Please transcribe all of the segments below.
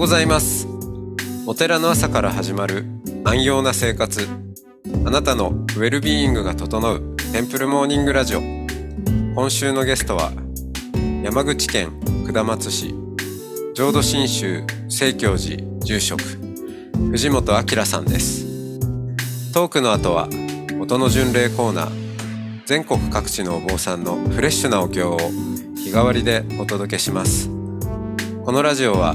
ございます。お寺の朝から始まる安養な生活。あなたのウェルビーイングが整うテンプルモーニングラジオ。今週のゲストは山口県下松市浄土真宗聖教寺住職藤本明さんです。トークの後は音の巡礼コーナー全国各地のお坊さんのフレッシュなお経を日替わりでお届けします。このラジオは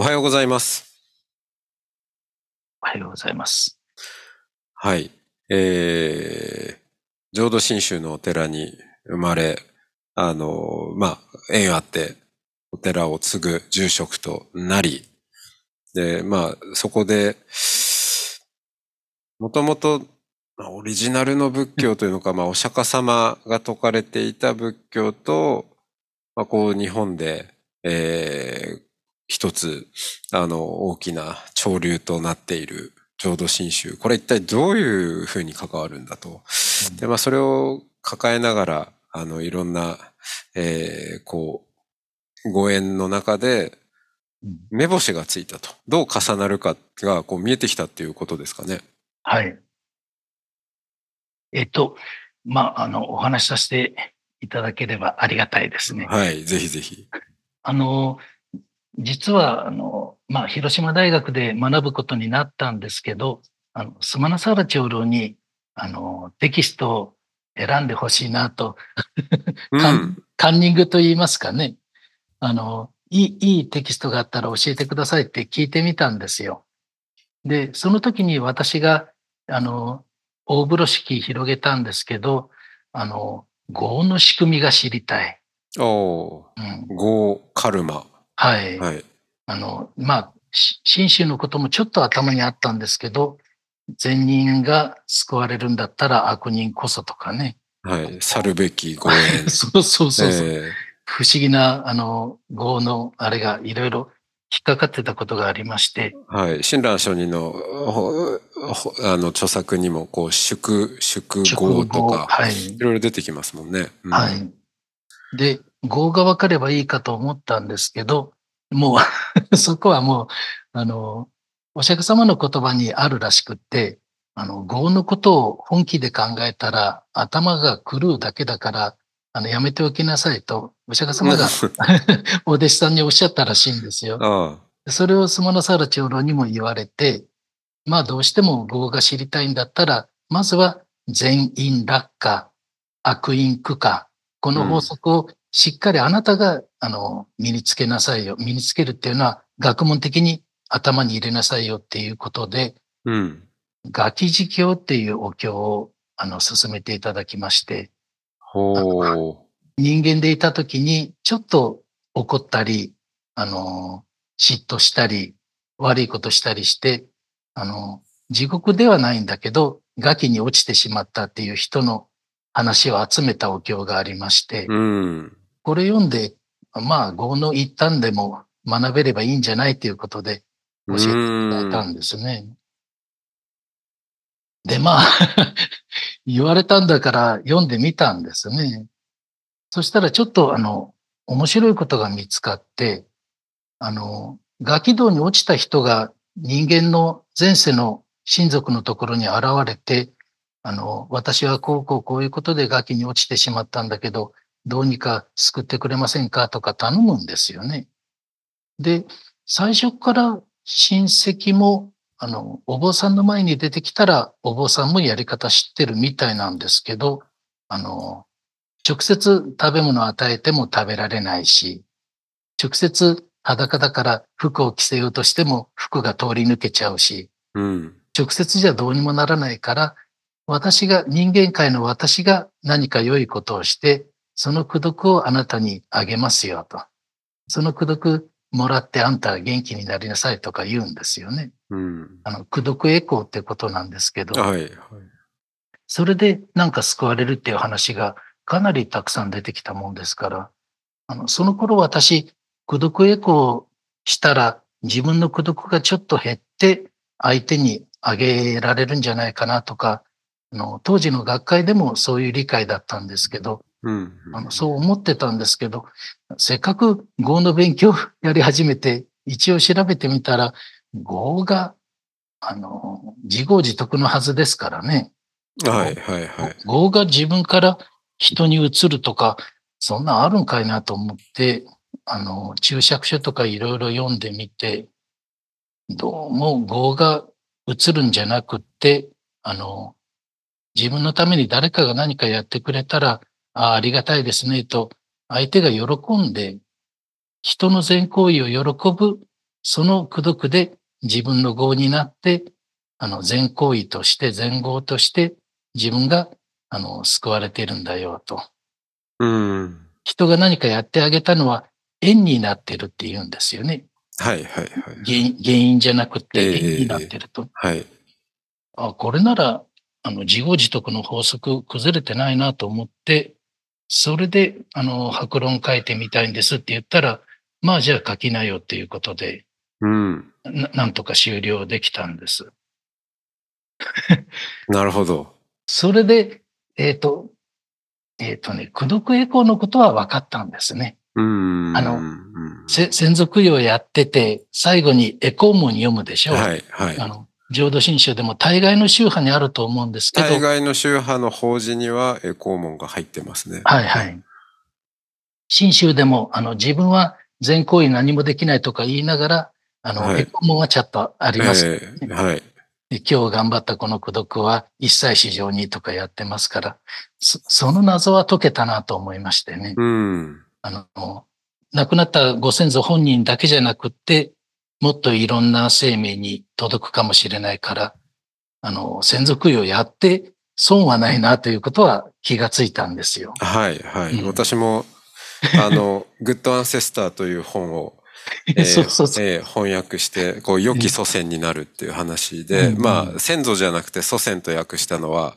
おはようございますおはようございます。はいえー、浄土真宗のお寺に生まれあのまあ縁あってお寺を継ぐ住職となりでまあそこでもともとまあオリジナルの仏教というのか、まあ、お釈迦様が説かれていた仏教と、まあ、こう日本で、えー一つ、あの、大きな潮流となっている浄土真宗。これ一体どういうふうに関わるんだと。で、まあ、それを抱えながら、あの、いろんな、えーこう、ご縁の中で、うん目星がついたと。どう重なるかが、こう、見えてきたっていうことですかね。はい。えっと、まあ、あの、お話しさせていただければありがたいですね。はい、ぜひぜひ。あの、実は、あの、まあ、広島大学で学ぶことになったんですけど、あの、スマナサーラ長老に、あの、テキストを選んでほしいなと、カンうん。カンニングと言いますかね。あの、いい、いいテキストがあったら教えてくださいって聞いてみたんですよ。で、その時に私が、あの、大風呂敷広げたんですけど、あの、業の仕組みが知りたい。おうん、ー、ゴーカルマ。はい。はい。あの、まあ、し新宗のこともちょっと頭にあったんですけど、善人が救われるんだったら悪人こそとかね。はい。去るべきご縁。そうそうそうそう。え不思議な、あの、業のあれがいろいろ引っかかってたことがありまして、ーはい。親鸞上人の、あの、著作にも、こう、宿、宿号とか、はいい。ろいろ出てきますもんね。うんはい。で、業が分かればいいかと思ったんですけど、もう、そこはもう、あの、お釈迦様の言葉にあるらしくって、あの、業のことを本気で考えたら、頭が狂うだけだから、あの、やめておきなさいと、お釈迦様が お弟子さんにおっしゃったらしいんですよ。あそれをスマナサーラ長老にも言われて、まあどうしても業が知りたいんだったら、まずは善因落下、悪因苦化、この法則をしっかりあなたが、あの身につけなさいよ。身につけるっていうのは学問的に頭に入れなさいよっていうことで、あ。うん。ガキ事教っていうお経をあの進めていただきまして、ほう。人間でいた時にちょっと怒ったり、あの、嫉妬したり、悪いことしたりして、あの、地獄ではないんだけど、崖に落ちてしまったっていう人の話を集めたお経がありまして、うん。これ読んで、まあ、業の一端でも学べればいいんじゃないということで教えていただいたんですね。で、まあ、言われたんだから読んでみたんですね。そしたらちょっとあの、面白いことが見つかって、あの、ガキ道に落ちた人が人間の前世の親族のところに現れて、あの、私はこうこうこういうことでガキに落ちてしまったんだけど、どうにか救ってくれませんかとか頼むんですよね。で、最初から親戚も、あの、お坊さんの前に出てきたら、お坊さんもやり方知ってるみたいなんですけど、あの、直接食べ物を与えても食べられないし、直接裸だから服を着せようとしても服が通り抜けちゃうし、うん。直接じゃどうにもならないから、私が、人間界の私が何か良いことをして、その功徳をあなたにあげますよと。その功徳もらってあんた元気になりなさいとか言うんですよね。うん。あの、苦毒エコーってことなんですけど、はい。はい。それでなんか救われるっていう話がかなりたくさん出てきたもんですから、あの、その頃私、苦毒エコーしたら自分の苦毒がちょっと減って相手にあげられるんじゃないかなとか、あの、当時の学会でもそういう理解だったんですけど、うん。あの、そう思ってたんですけど、せっかく語の勉強 やり始めて、一応調べてみたら、語が、あの、自業自得のはずですからね。はい。はい。はい。語が自分から人に移るとか、そんなんあるんかいなと思って、あの、注釈書とかいろいろ読んでみて、どうも語が移るんじゃなくって、あの、自分のために誰かが何かやってくれたら、あありがたいですねと、相手が喜んで、人の善行為を喜ぶ、その功徳で自分の業になって、あの、善行為として、善行として、自分が、あの、救われているんだよと。うん。人が何かやってあげたのは縁になってるって言うんですよね。はい。はい。はい。原因原因じゃなくてええ縁になってると。はい。あ、これなら、あの、自業自得の法則崩れてないなと思って、それで、あの、白論書いてみたいんですって言ったら、まあじゃあ書きなよっていうことで、うん。ななんとか終了できたんです。なるほど。それで、えっ、と、えっ、とね、功徳エコーのことは分かったんですね。うん。あの先祖供養やってて、最後にエコー門読むでしょう。はい。はい。あの、浄土真宗でも大概の宗派にあると思うんですけど、大概の宗派の法事にはエコー門が入ってますね。はいはい。真宗でも、あの、自分は善行為何もできないとか言いながら、あの、はいエコー門はちゃんとあります、ええはい。で今日頑張ったこの功徳は一切市場にとかやってますから、そその謎は解けたなと思いましてね。うん。あの、亡くなったご先祖本人だけじゃなくって、もっといろんな生命に届くかもしれないから、あの、先祖供養やって損はないなということは気がついたんですよ。はい。はい。うん私も、あの、グッドアンセスターという本を、え翻訳して、こう、良き祖先になるっていう話で、うんまあ、先祖じゃなくて祖先と訳したのは、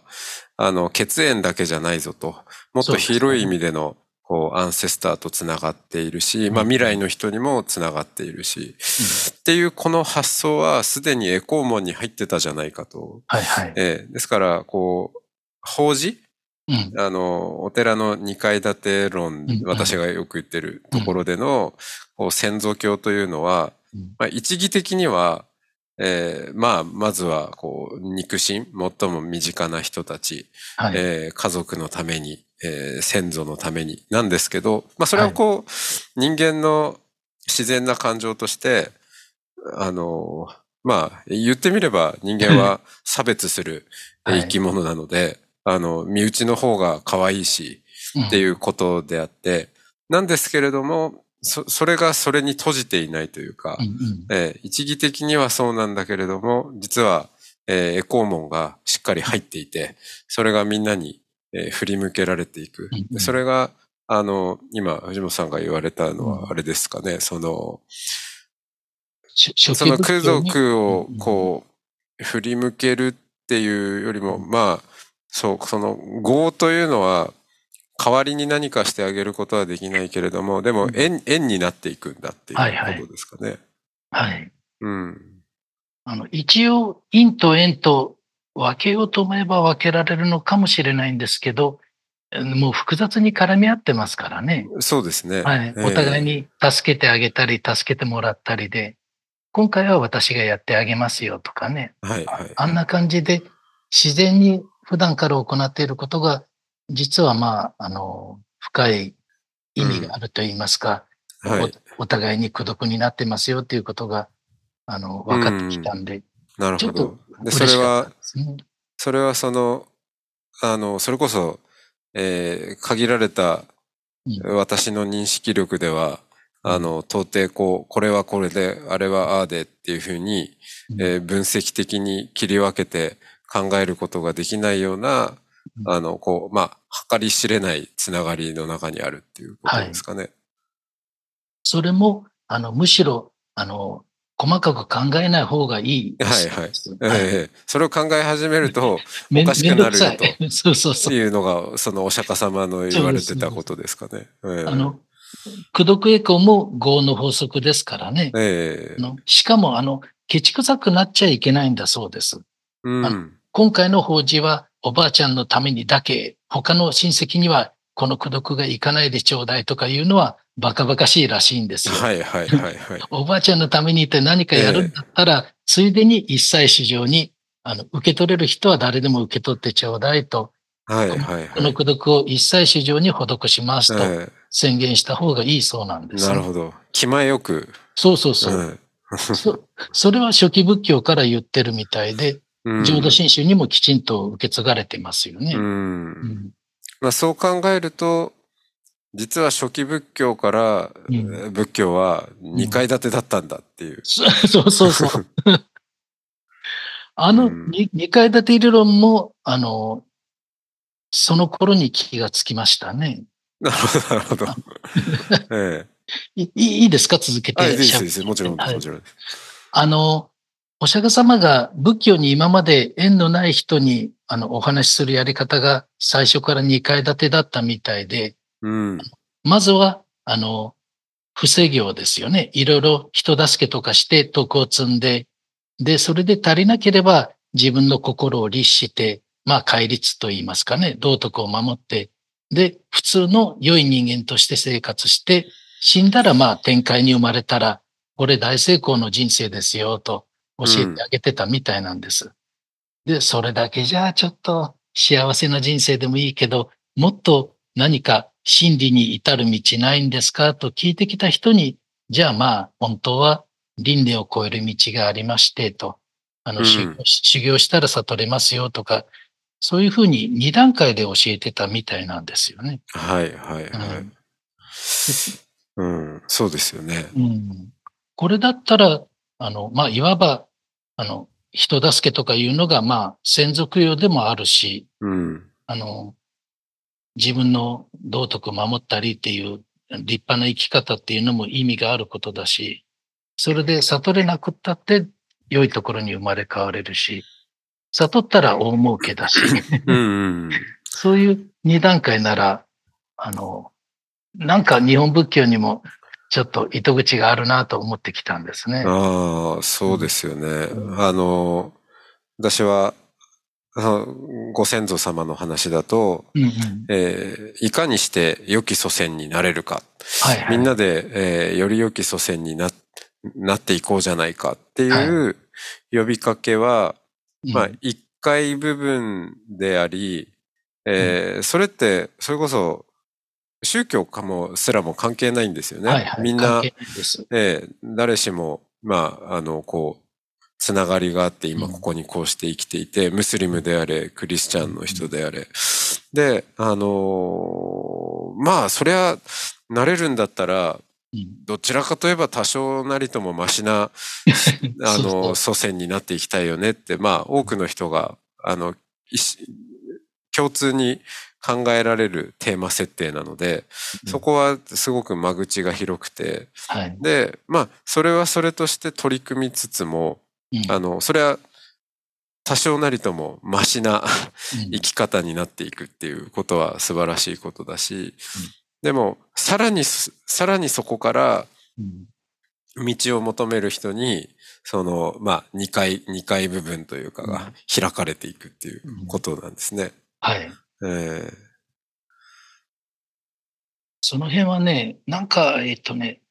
あの、血縁だけじゃないぞと、もっと広い意味での、こう、アンセスターとつながっているし、まあ、うん未来の人にもつながっているし、っていうこの発想はすでにエコー門に入ってたじゃないかと。はいはい。えーですから、こう、法事？うん。あの、お寺の二階建て論うん、私がよく言ってるところでの、こう先祖教というのは、うん。まあ、一義的には、えーまあ、まずは、こう、肉親、最も身近な人たち、はい。えー家族のために、えー先祖のために、なんですけど、まあ、それはこう、人間の自然な感情として、あの、まあ、言ってみれば人間は 差別するはい。生き物なので、あの、身内の方が可愛いし、ってういうことであって、なんですけれども、そ、それがそれに閉じていないというか、ん。うんうん。えー一義的にはそうなんだけれども、実は、えーエコー門がしっかり入っていて、それがみんなに、えー振り向けられていく。それが、あの、今、藤本さんが言われたのうん。は、あれですかね、その、その空族をこう、振り向けるっていうよりも、まあ、そう、その業というのは、代わりに何かしてあげることはできないけれども、でもうん縁、縁になっていくんだってはいはい。いうことですかね。はい。うん。あの、一応、陰と縁と分けようと思えば分けられるのかもしれないんですけど、もう複雑に絡み合ってますからね。そうですね。はい。ええお互い。に助けてあげたり、助けてもらったりで、今回は私がやってあげますよとかね。はいはい。あんな感じで自然に普段から行っていることが、実はまあ、あの、深い意味があると言いますか、はい。おお互いに孤独になってますよっていうことが、あの、分かってきたんで、なるほどちょっと。で、それは。それはその、あの、それこそ、えー限られたうん。私の認識力では、あの、到底こう、これはこれで、あれはああでっていうふうに、うん。えー分析的に切り分けて考えることができないような、うん。あの、こう、まあ、計り知れないつながりの中にあるっていうことですかね。それも、あの、むしろ、あの、細かく考えない方がいいはいはい。ええそれを考え始めると、め おかしくなるよと そうそうそう。いうのが、そのお釈迦様の言われてたことですかね。ええあの、苦毒エコーも業の法則ですからね。ええしかも、あの、ケチくさくなっちゃいけないんだそうです。うん。今回の法事はおばあちゃんのためにだけ、他の親戚にはこの苦毒がいかないでちょうだいとかいうのはバカバカしいらしいんですよ。はいはいはいはい。おばあちゃんのためにって何かやるんだったら、ついでに一切市場にあの受け取れる人は誰でも受け取ってちょうだいと、はいはいこのはい。苦毒を一切市場に施しますとえ宣言した方がいいそうなんでえす、なるほど。気前よく。そうそうそう。うんそそれは初期仏教から言ってるみたいで、うん浄土真宗にもきちんと受け継がれてますよね。う。うんんまあそう考えると、実は初期仏教から仏教は2階建てだったんだっていう。そ そうそうそう。あのうんに二階建て理論も、あの、その頃に気がつきましたね。なるほど、なるほど。えいいいいですか？続けて。いいです、いいです。もちろんもちろん。あの、お釈迦様が仏教に今まで縁のない人にあのお話しするやり方が最初から二階建てだったみたいで、うん。まずは、あの、不正業ですよね。いろいろ人助けとかして徳を積んで、で、それで足りなければ自分の心を律して、まあ、戒律と言いますかね、道徳を守って、で、普通の良い人間として生活して、死んだらまあ、天界に生まれたら、これ大成功の人生ですよ、と教えてあげてたみたいなんです。で、それだけじゃちょっと幸せな人生でもいいけど、もっと何か真理に至る道ないんですか？と聞いてきた人に、じゃあまあ本当は輪廻を超える道がありましてと、あの、うん修行したら悟れますよとか、そういうふうに二段階で教えてたみたいなんですよね。はいはいはい。うん、そうですよね。うん、これだったら、あの、まあ、いわば、あの、人助けとかいうのが、まあ、専属用でもあるし、うん。あの、自分の道徳を守ったりっていう立派な生き方っていうのも意味があることだし、それで悟れなくったって良いところに生まれ変われるし、悟ったら大儲けだし、うんうん。そういう二段階なら、あの、なんか日本仏教にもちょっと糸口があるなと思ってきたんですね。ああ、そうですよね。うんあの、私は、ご先祖様の話だと、うんうんえーいかにして良き祖先になれるか。はいはい。みんなで、えーより良き祖先にななっていこうじゃないかっていう呼びかけは、うんまあ、一回部分であり、えーそれって、それこそ、宗教かもすらも関係ないんですよね。はいはい。みんな。ええ誰しも、まあ、あの、こう、つながりがあって、今うん。ここにこうして生きていて、ムスリムであれ、クリスチャンの人であれ。で、あのーまあ、そりゃ、なれるんだったら、うん。どちらかといえば多少なりともマシな、あの、う祖先になっていきたいよねって、まあ、多くの人が、あの、共通に考えられるテーマ設定なので、うん。そこはすごく間口が広くて、はい。で、まあ、それはそれとして取り組みつつも、うんあの、それは多少なりともマシなうん。生き方になっていくっていうことは素晴らしいことだし、でも、さらにす、さらにそこからうん。道を求める人に、その、まあ、二階、二階部分というかが開かれていくっていうことなんですね。はい。え。その辺はね、なんか、えっとね、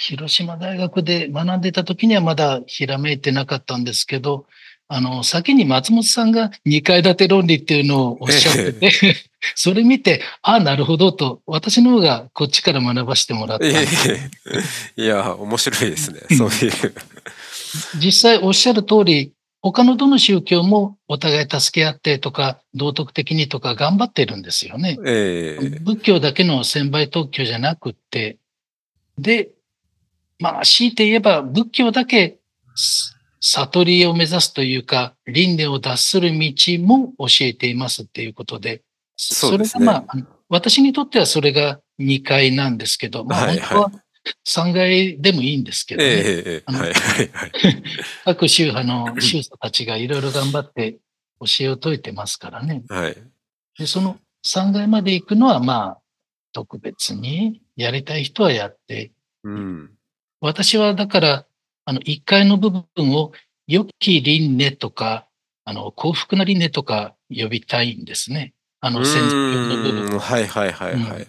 広島大学で学んでた時にはまだひらめいてなかったんですけど、あの、先に松本さんが2階建て論理っていうのをおっしゃってて、それ見て、ああ、なるほどと、私の方がこっちから学ばせてもらった。いや、面白いですね。うんそういう。実際おっしゃる通り、他のどの宗教もお互い助け合ってとか、道徳的にとか頑張ってるんですよね。ええ仏教だけの専売特許じゃなくって、で、まあ、強いて言えば仏教だけす悟りを目指すというか、輪廻を脱する道も教えていますっていうことで、それがまあ、あの私にとってはそれが2回なんですけど、まあはい本当は3階でもいいんですけど。各宗派の宗祖たちがいろいろ頑張って教えを説いてますからね。はい。で、その3階まで行くのはまあ、特別にやりたい人はやって、うん。私はだから、あの、1階の部分を良き輪廻とか、あの、幸福な輪廻とか呼びたいんですね。あの、先祖教の部分はいはいはいはい。うん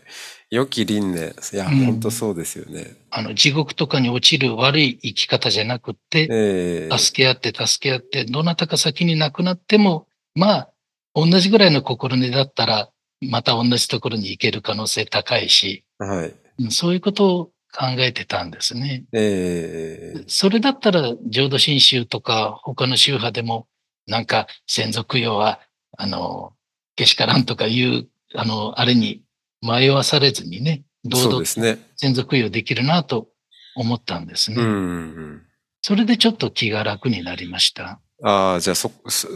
良き輪廻。いや、うん本当そうですよね。あの、地獄とかに落ちる悪い生き方じゃなくって、ええ助け合って助け合って、どなたか先に亡くなっても、まあ、同じぐらいの心根だったら、また同じところに行ける可能性高いし、はい。うんそういうことを考えてたんですね。ええそれだったら、浄土真宗とか他の宗派でも、なんか先祖供養は、あの、けしからんとかいう、あの、あれに迷わされずにね、堂々。先祖供養できるなと思ったんですね。うんうん。それでちょっと気が楽になりました。ああ、じゃあそ、そ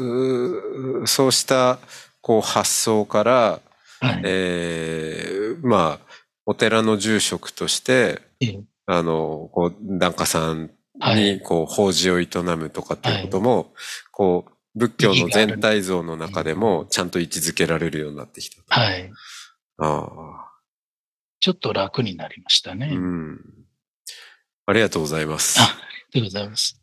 そうした、こう、発想から、はい。ええまあ、お寺の住職として、ええあの、こう、檀家さんはいに、こう、法事を営むとかっていうことも、こう、仏教の全体像の中でも、ちゃんと位置づけられるようになってきた。はい。あちょっと楽になりましたあ、ね。あうん。ありがとうございます。ありがとうございます。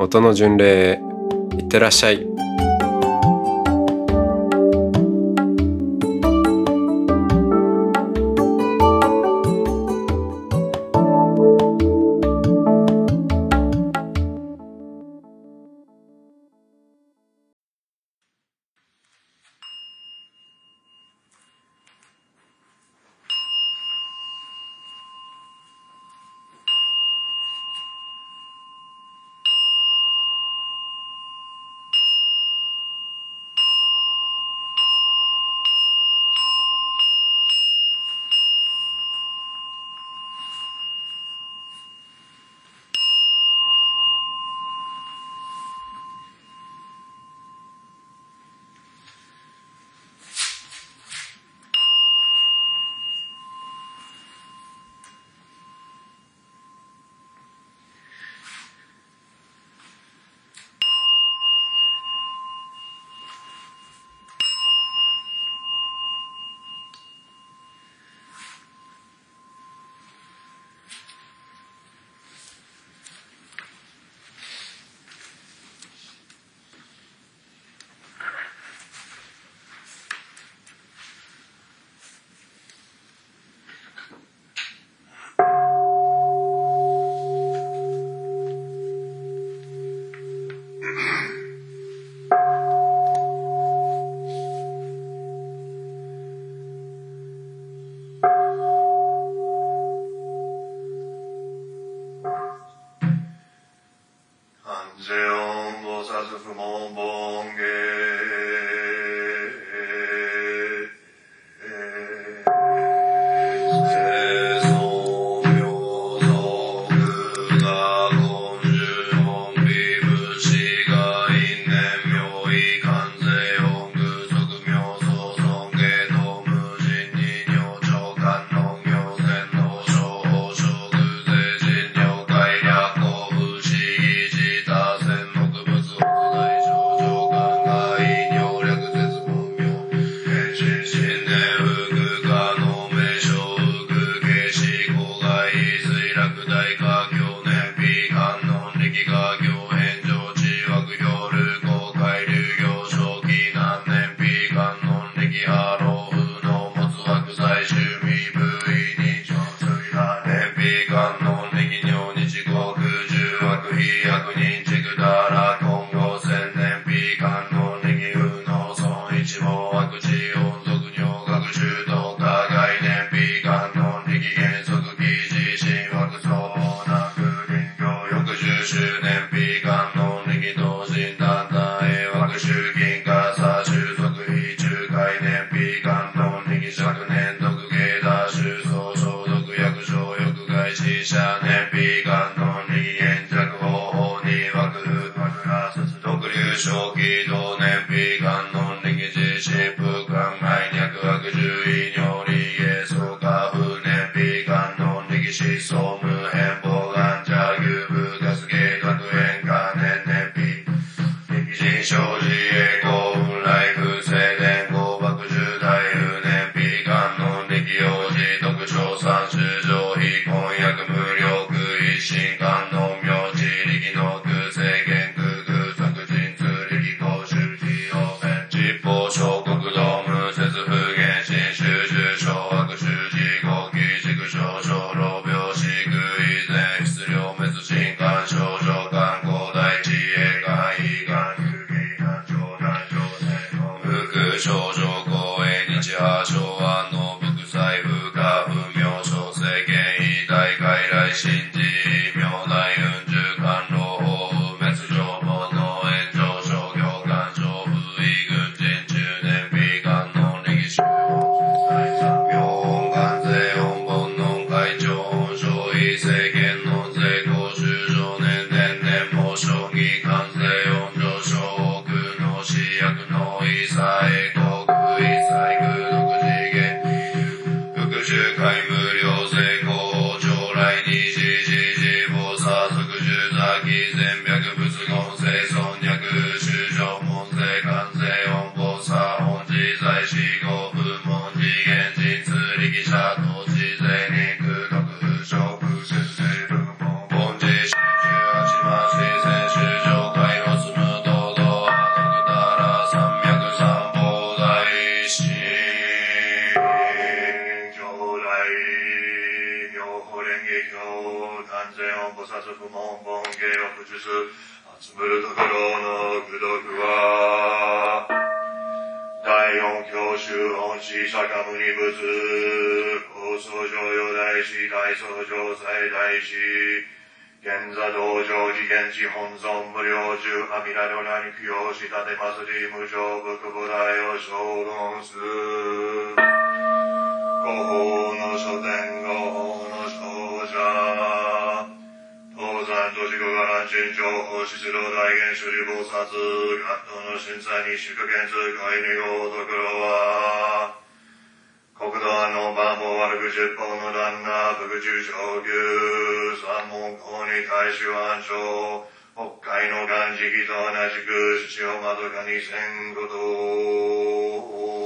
音の巡礼いってらっしゃい。大創造在大師、現座道場次元地本尊無料中阿弥陀如来に供養し立てますり無常仏菩提を承論す。五法の書店五法の勝者。東山都市五河南新情報出動大元処理菩薩。葛藤の審査に祝言通会におところは。国土あの場も悪く十方の旦那、副中上級、三門公に大衆安生、北海の岩石と同じく、七をまどかに千んこと。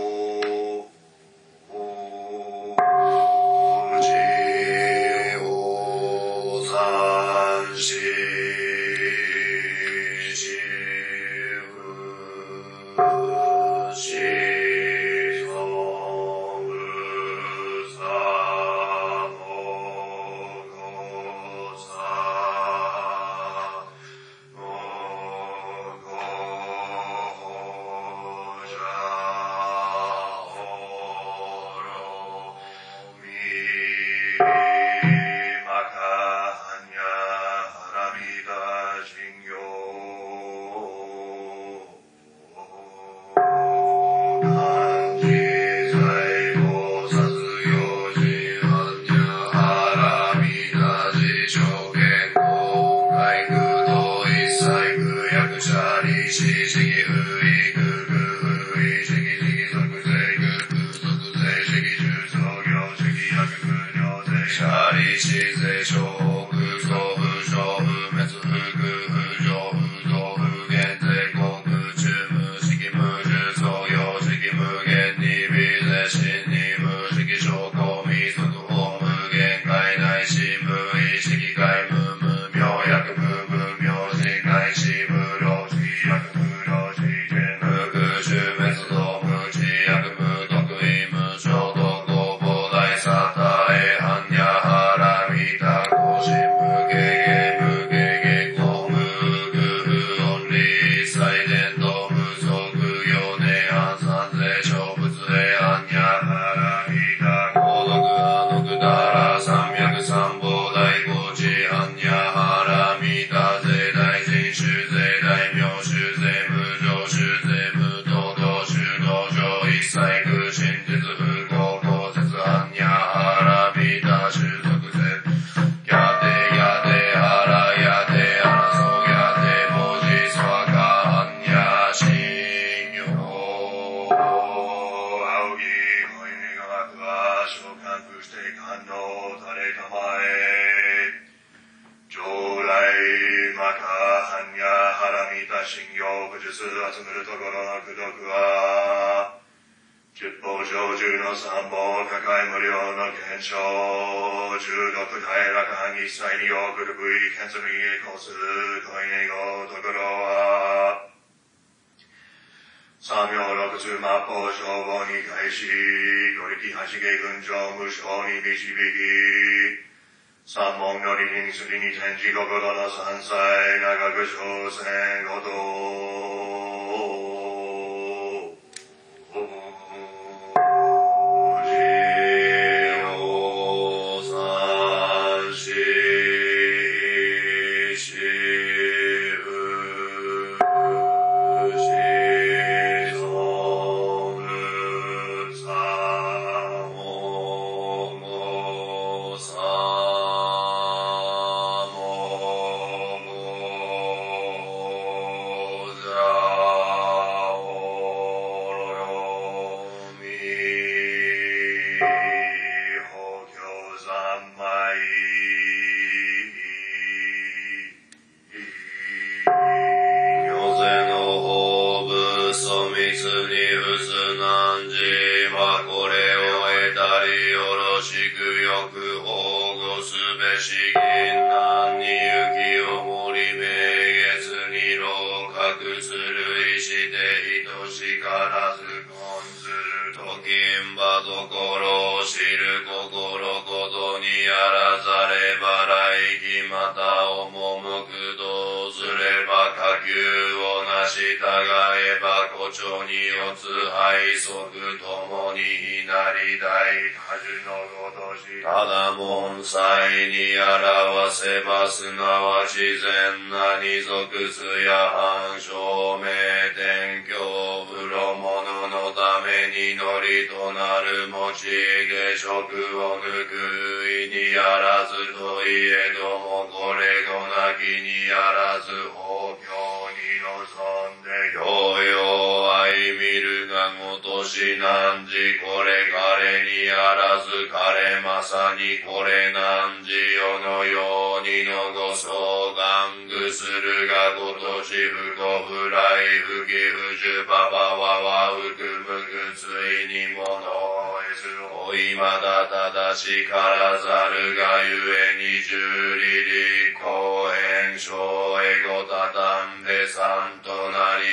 の三宝高い無料の検証、重毒平らかに一切に送る部位、検査にこす、恋にごところは、三名六通魔法消防に開始、取り木八下群青無償に導き、三門よりにすりに天地心の三歳、長く小戦ごと、えば誇張に四つ背則ともになり大多樹のごとし。ただ門祭に表せばすなわち善な二属つや反証明天教風呂物のために乗りとなる持ち下食を抜く意にあらずといえどもこれごなきにあらず法教に臨んで教養がごとしなんじこれ彼にあらず彼まさにこれなんじ世のようにのご相願ぐするがごとし不幸不来不義不樹パパはわうくむくついにもの。おいまだただしからざるがゆえに十里立公演小エゴたたんで三となり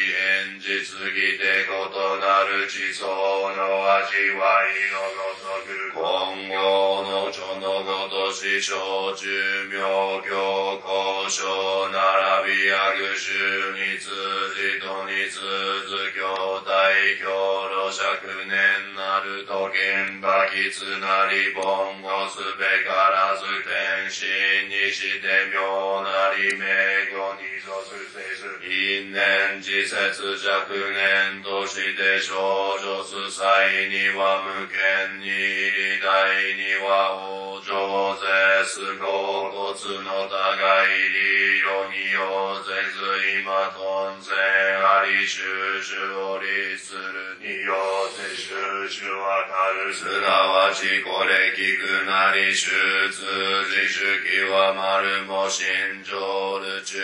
演じすぎて異なる地層の味わいのごとく今後の書のごとし小中妙教交渉並びやぐ衆に通じとに通ず兄弟教路釈年なると現場きつなり凡語すべからず天心にして妙なり名語に属せず因縁自節若年として少女す際には無権に入り大には往生ぜすご骨の互い理論に用ぜず今頓然あり収集を立するによって収集わかるすなわちこれ聞くなり手通自主きは丸も心情る中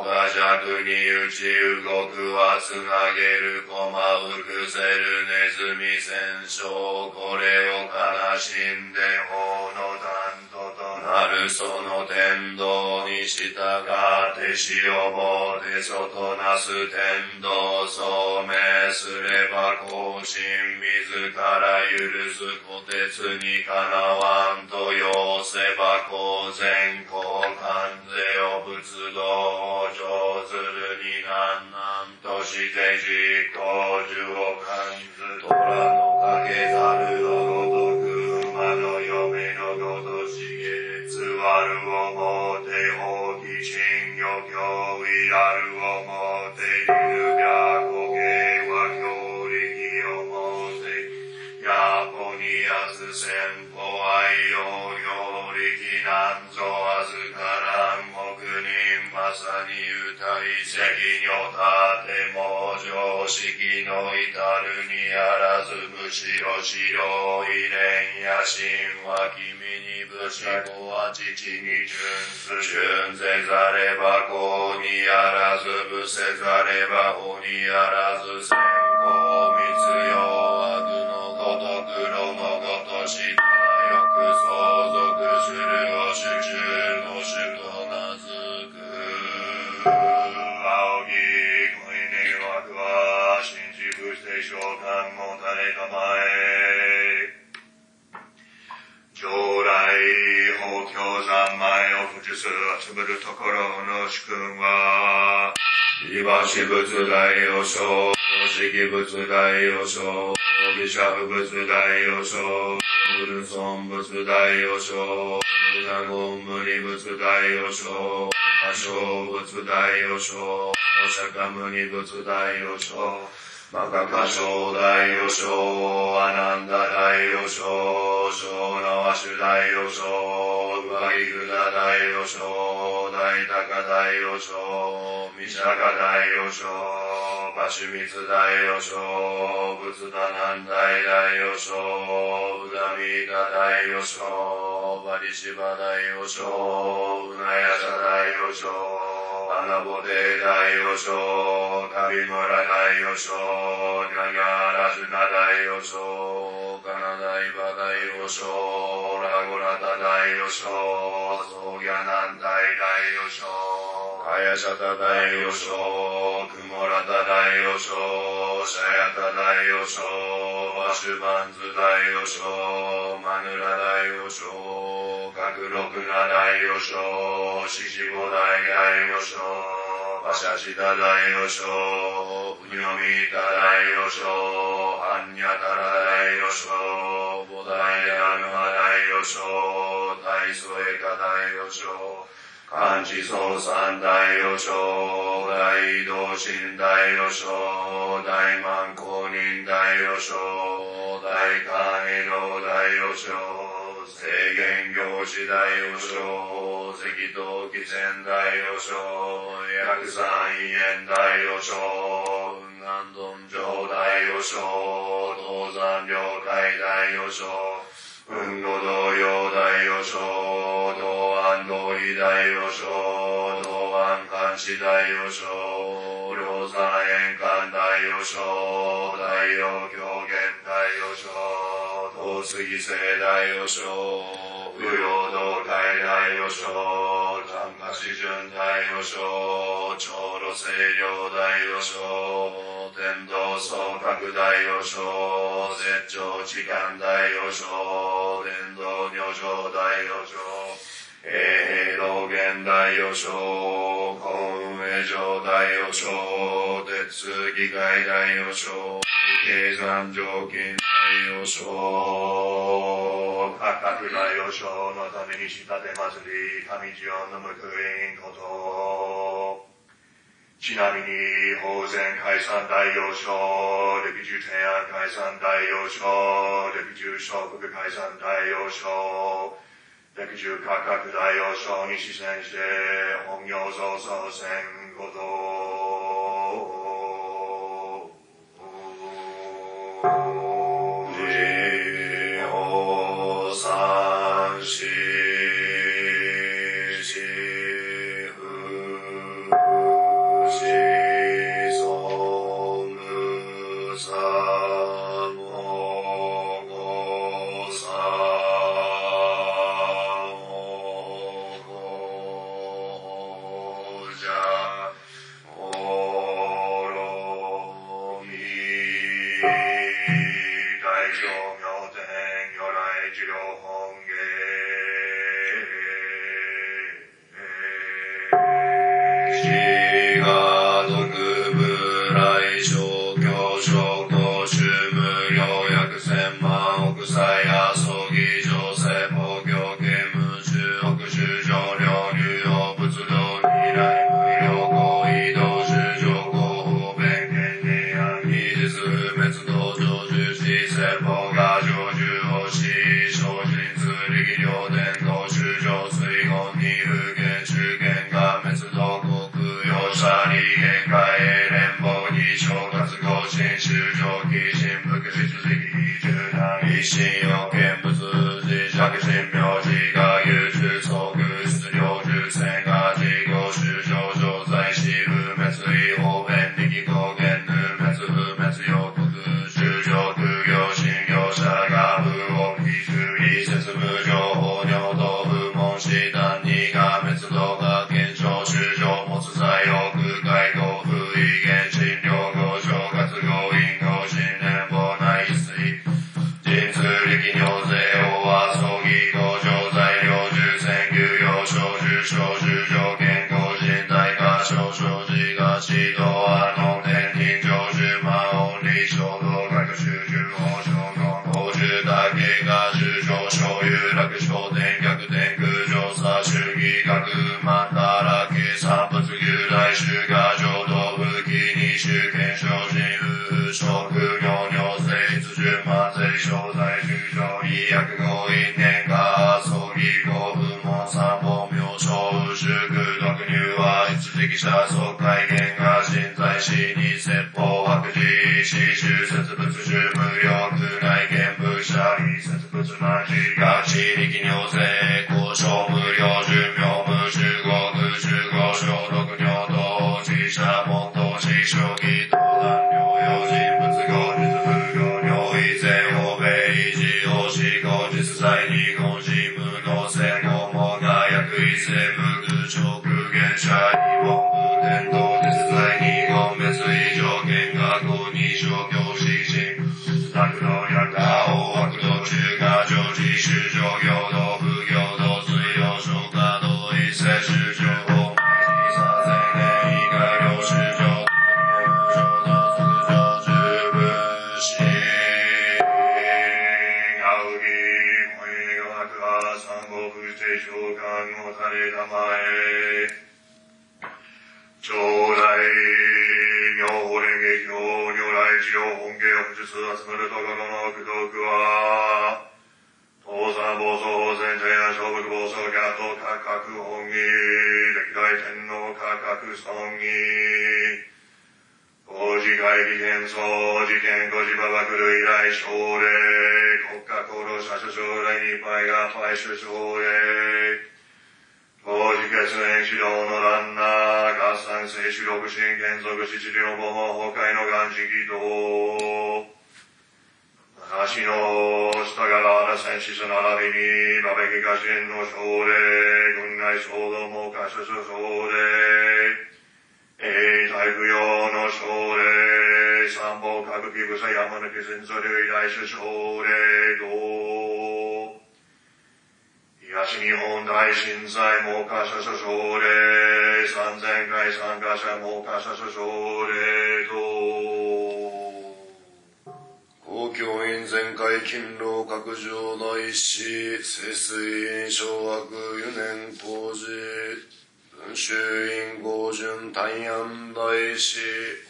岡弱に打ち動くはつなげる駒うくせるネズミ戦勝これを悲しんで法のたなるその天道に従って死をもて外なす天道聡明すれば更新自ら許す虎鉄にかなわんと要せば公然交換税を仏道を上ずるになんなんとして実行樹を感ず虎の影ざるのあるをもておきちんよきょういあるをもてゆるがこけげはりきをもてやこにあずせんぽあいようりきなんぞあずからんまさに歌い責任を立ても上式の至るにあらずむしろ白い蓮や神は君にぶし子は父に純す純ぜざれば子にあらずぶせざれば子にあらず先行密用悪のごと黒のごとしたらよく相続するを主中召喚も垂れたまえ将来法教三昧を不実集めるところの主君はイワシ仏大予想、式仏大予想、ビシャフ仏大予想、ウルソン仏大予想、ウナゴンムニ仏大予想、アショウ仏大予想、シャカムニ仏大予想、マカカショウ大予想、アナンダ大予想、ショウナワシュ大予想、ウワギグダ大予想、大高大予想、ミシャカ大予想、バシュミツ大予想、仏ダナン大大予想、ウダミーダ大予想、バリシバ大予想、ウナヤサ大予想、アナボデ大予想、カビムラ大予想、ニャニャラズナ大予想、カナダイバ大予想、ラゴラタ大予想、ソギャナン大大予想、カヤシャタ大予想、クモラタ大予想、シャヤタ大予想、ワシュバンズ大予想、マヌラ大予想、カクロクナ大予想、シシボ大大予想、パシャシタ大予想、プニョミタ大予想、アンニャタラ大予想、ボダイヤヌマ大予想、大ソエカ大予想、漢字総三大予想、大道神大予想、大満公認大予想、大官への大予想、制限行事大予想、赤道貴船大予想、薬山院大予想、雲南頓上大予想、東山領海大予想、雲後同様大予想、東安道理大予想、東安監視大予想、両山円環大予想、大陽狂言大予想、東杉聖大予想、不陽道海大予想、丹波市順大予想、長路清涼大予想、天道総拡大予想、絶頂時間大予想、天道女上大予想、永平道元大予想、公運営上大予想、鉄議会大予想、経産条件大予想、価格大予想のために仕立て祭り、上地をのむくいんこと。ちなみに、法然解散大要衝、歴中天安解散大要衝、歴中小国解散大要衝、百獣価格大王将に視線して、本業造造戦ごと。療本家を集めるところの苦毒は東山暴走法前世な小仏暴走キャット価格本義歴代天皇価格尊義工事会議変装事件ご自馬爆類来奨励国家功労者所奨励日敗が敗首奨励当時決年指導のランナー合算静止六神建続死治療母も崩壊の元式と私の下からな戦士並びに馬べき家臣の奨励軍内衝動も過失奨励永大不要の奨励三宝歌舞伎武者山抜き戦争類大首奨励と東日本大震災猛火者所奨励三千回参加者猛火者所奨励と公共院全会勤労閣上大師清水院小学4年工事文集院合順大安大師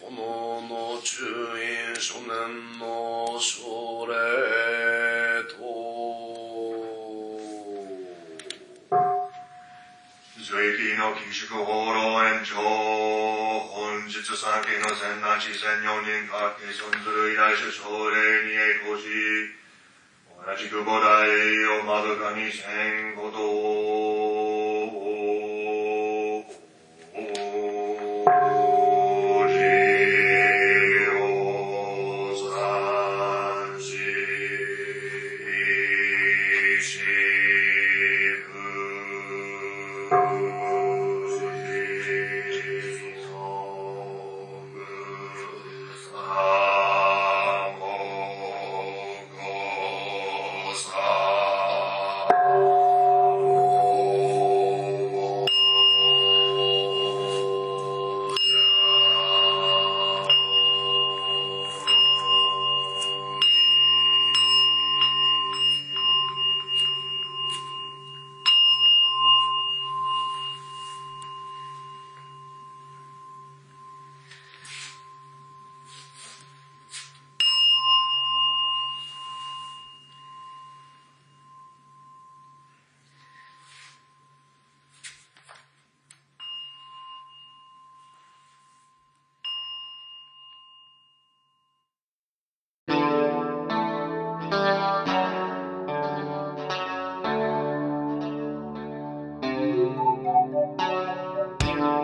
炎の中院初年の奨励と随記の寄宿放浪延長本日三期の千那地千四人各家存ずる依頼者奨励に栄光し同じく五代を窓かに千五と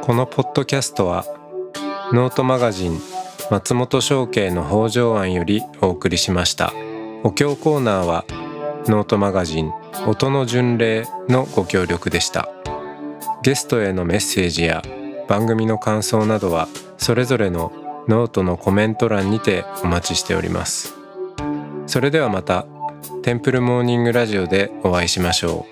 このポッドキャストはノートマガジン松本紹圭の方丈庵よりお送りしました。お経コーナーはノートマガジン音の巡礼のご協力でした。ゲストへのメッセージや番組の感想などはそれぞれのノートのコメント欄にてお待ちしております。それではまたテンプルモーニングラジオでお会いしましょう。